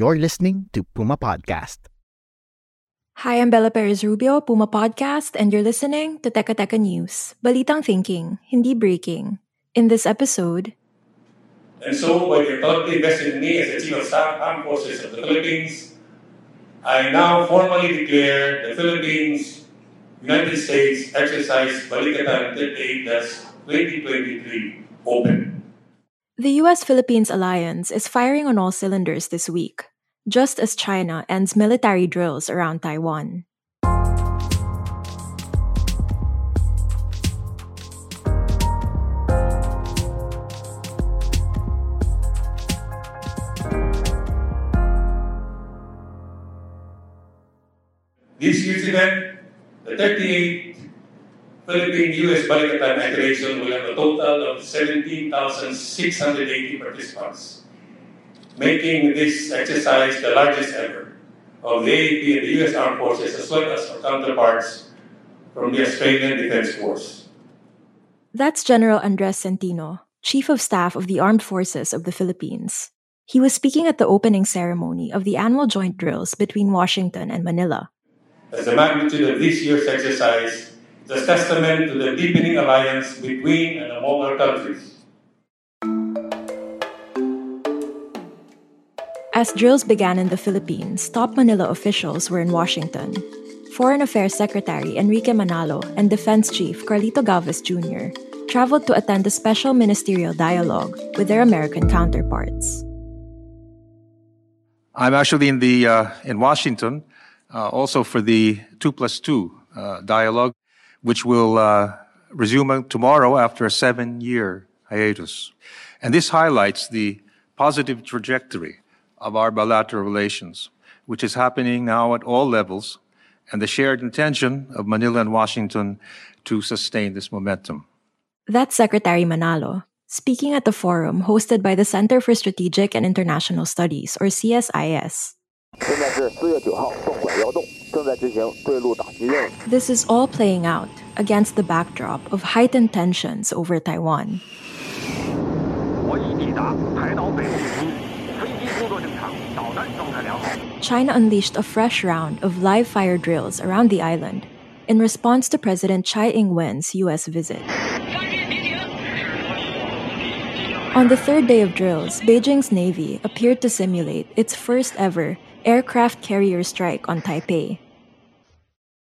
You're listening to Puma Podcast. Hi, I'm Bella Perez Rubio, Puma Podcast, and you're listening to Teka Teka News, Balitang Thinking, Hindi Breaking. In this episode, And so, by the authority invested in me as the Chief of Staff Armed Forces of the Philippines, I now formally declare the Philippines, United States exercise Balikatan 38-2023 open. the US Philippines alliance is firing on all cylinders this week, just as China ends military drills around Taiwan. This year's event, the 38th Philippine-US Balikatan Federation will have a total of 17,680 participants, making this exercise the largest ever of the AFP and the U.S. Armed Forces as well as our counterparts from the Australian Defense Force. That's General Andres Centino, Chief of Staff of the Armed Forces of the Philippines. He was speaking at the opening ceremony of the annual joint drills between Washington and Manila. As the magnitude of this year's exercise is a testament to the deepening alliance between and among our countries. As drills began in the Philippines, top Manila officials were in Washington. Foreign Affairs Secretary Enrique Manalo and Defense Chief Carlito Galvez Jr. traveled to attend a special ministerial dialogue with their American counterparts. I'm actually in the uh, in Washington, uh, also for the two plus two uh, dialogue, which will uh, resume tomorrow after a seven-year hiatus, and this highlights the positive trajectory of our bilateral relations, which is happening now at all levels, and the shared intention of Manila and Washington to sustain this momentum. That's Secretary Manalo speaking at the forum hosted by the Center for Strategic and International Studies, or CSIS. This is all playing out against the backdrop of heightened tensions over Taiwan. China unleashed a fresh round of live fire drills around the island in response to President Tsai Ing wen's U.S. visit. On the third day of drills, Beijing's Navy appeared to simulate its first ever aircraft carrier strike on Taipei.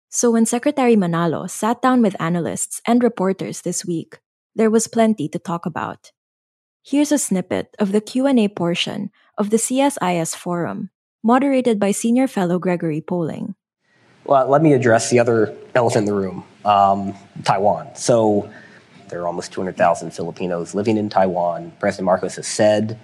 So when Secretary Manalo sat down with analysts and reporters this week, there was plenty to talk about. Here's a snippet of the Q&A portion of the CSIS forum, moderated by senior fellow Gregory Poling. Well, let me address the other elephant in the room um, Taiwan. So, there are almost 200,000 Filipinos living in Taiwan. President Marcos has said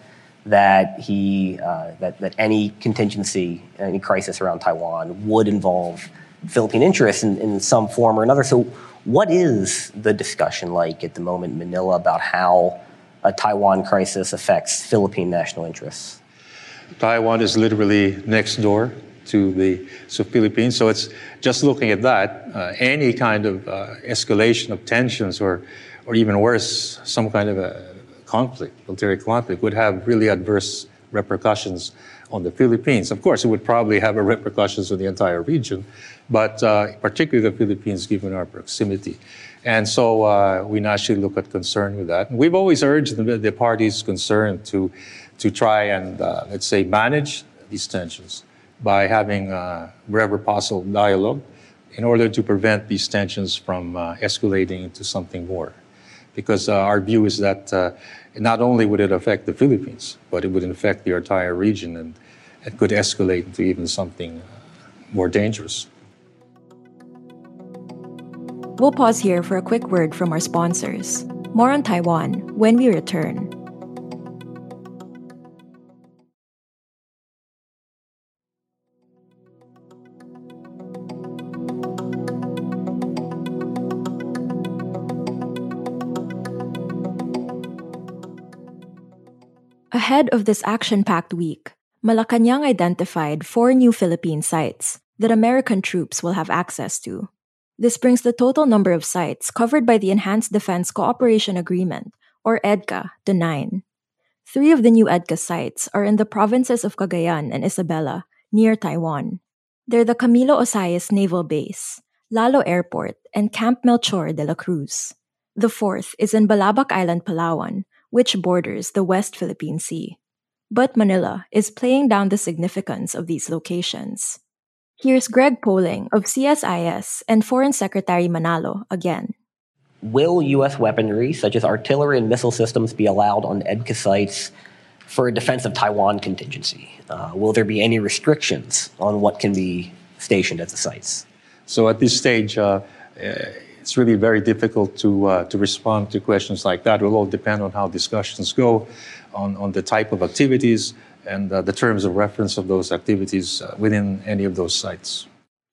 that, he, uh, that, that any contingency, any crisis around Taiwan would involve Philippine interests in, in some form or another. So, what is the discussion like at the moment in Manila about how a Taiwan crisis affects Philippine national interests? Taiwan is literally next door to the so Philippines. So it's just looking at that, uh, any kind of uh, escalation of tensions or, or even worse, some kind of a conflict, military conflict, would have really adverse repercussions on the Philippines. Of course, it would probably have repercussions on the entire region, but uh, particularly the Philippines, given our proximity. And so uh, we naturally look at concern with that. And we've always urged the, the parties concerned to, to try and, uh, let's say, manage these tensions by having, uh, wherever possible, dialogue in order to prevent these tensions from uh, escalating into something more. Because uh, our view is that uh, not only would it affect the Philippines, but it would affect the entire region and it could escalate into even something uh, more dangerous. We'll pause here for a quick word from our sponsors. More on Taiwan when we return. Ahead of this action packed week, Malacanang identified four new Philippine sites that American troops will have access to. This brings the total number of sites covered by the Enhanced Defense Cooperation Agreement, or EDCA, to nine. Three of the new EDCA sites are in the provinces of Cagayan and Isabela, near Taiwan. They're the Camilo Osias Naval Base, Lal-lo Airport, and Camp Melchor de la Cruz. The fourth is in Balabac Island, Palawan, which borders the West Philippine Sea. But Manila is playing down the significance of these locations. Here's Greg Poling of CSIS and Foreign Secretary Manalo again. Will U.S. weaponry, such as artillery and missile systems, be allowed on EDCA sites for a defense of Taiwan contingency? Uh, will there be any restrictions on what can be stationed at the sites? So at this stage, uh, it's really very difficult to, uh, to respond to questions like that. It will all depend on how discussions go, on, on the type of activities, and uh, the terms of reference of those activities uh, within any of those sites.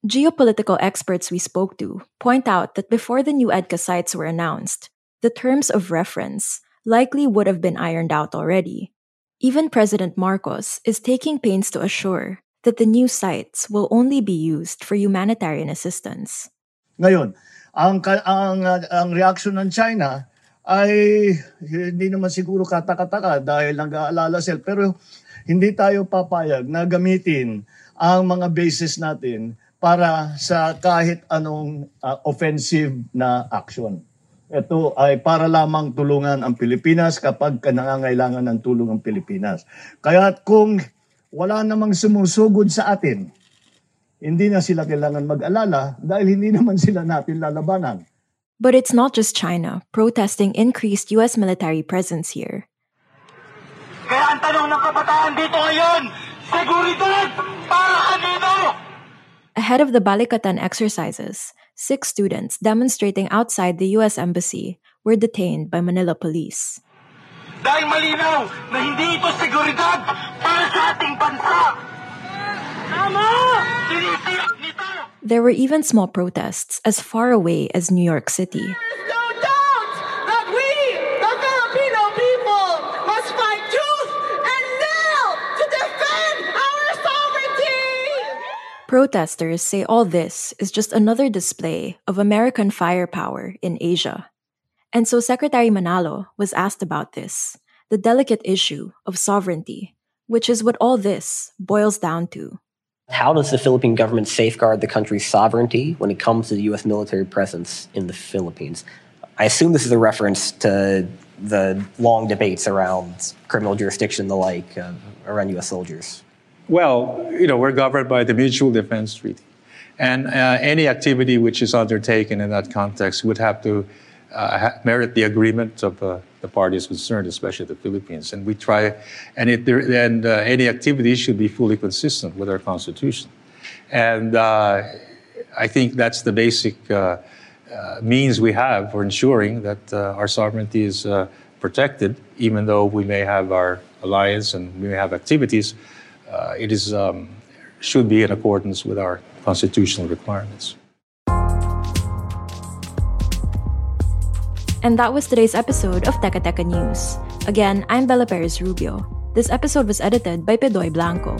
Geopolitical experts we spoke to point out that before the new EDCA sites were announced, the terms of reference likely would have been ironed out already. Even President Marcos is taking pains to assure that the new sites will only be used for humanitarian assistance. Ngayon, ang ang ang reaction ng China ay hindi naman siguro katakataka dahil nag-aalala sila pero hindi tayo papayag na gamitin ang mga bases natin para sa kahit anong uh, offensive na action. Ito ay para lamang tulungan ang Pilipinas kapag nangangailangan ng tulong ang Pilipinas. Kaya kung wala namang sumusugod sa atin, hindi na sila kailangan mag-alala dahil hindi naman sila natin lalabanan. But it's not just China protesting increased U.S. military presence here. Kaya ang tanong ng kabataan dito ngayon, seguridad para kanino? Ahead of the Balikatan exercises, six students demonstrating outside the U.S. Embassy were detained by Manila police. Dahil malinaw na hindi ito seguridad para sa ating bansa. There were even small protests as far away as New York City. No doubt that we, the Filipino people, must fight tooth and nail to defend our sovereignty. Protesters say all this is just another display of American firepower in Asia. And so Secretary Manalo was asked about this, the delicate issue of sovereignty, which is what all this boils down to. How does the Philippine government safeguard the country's sovereignty when it comes to the U.S. military presence in the Philippines? I assume this is a reference to the long debates around criminal jurisdiction and the like uh, around U.S. soldiers. Well, you know, we're governed by the Mutual Defense Treaty. And uh, any activity which is undertaken in that context would have to uh, merit the agreement of uh, the parties concerned, especially the Philippines. And we try, and, it, there, and uh, any activity should be fully consistent with our Constitution. And uh, I think that's the basic uh, uh, means we have for ensuring that our sovereignty is protected, even though we may have our alliance and we may have activities. it is, um, should be in accordance with our constitutional requirements. And that was today's episode of Teka Teka News. Again, I'm Bella Perez Rubio. This episode was edited by Pedoy Blanco.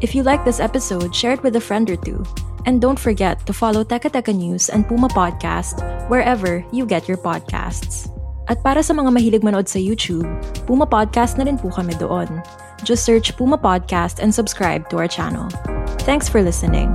If you like this episode, share it with a friend or two. And don't forget to follow Teka Teka News and Puma Podcast wherever you get your podcasts. At para sa mga mahilig manood sa YouTube, Puma Podcast na rin po kami doon. Just search Puma Podcast and subscribe to our channel. Thanks for listening.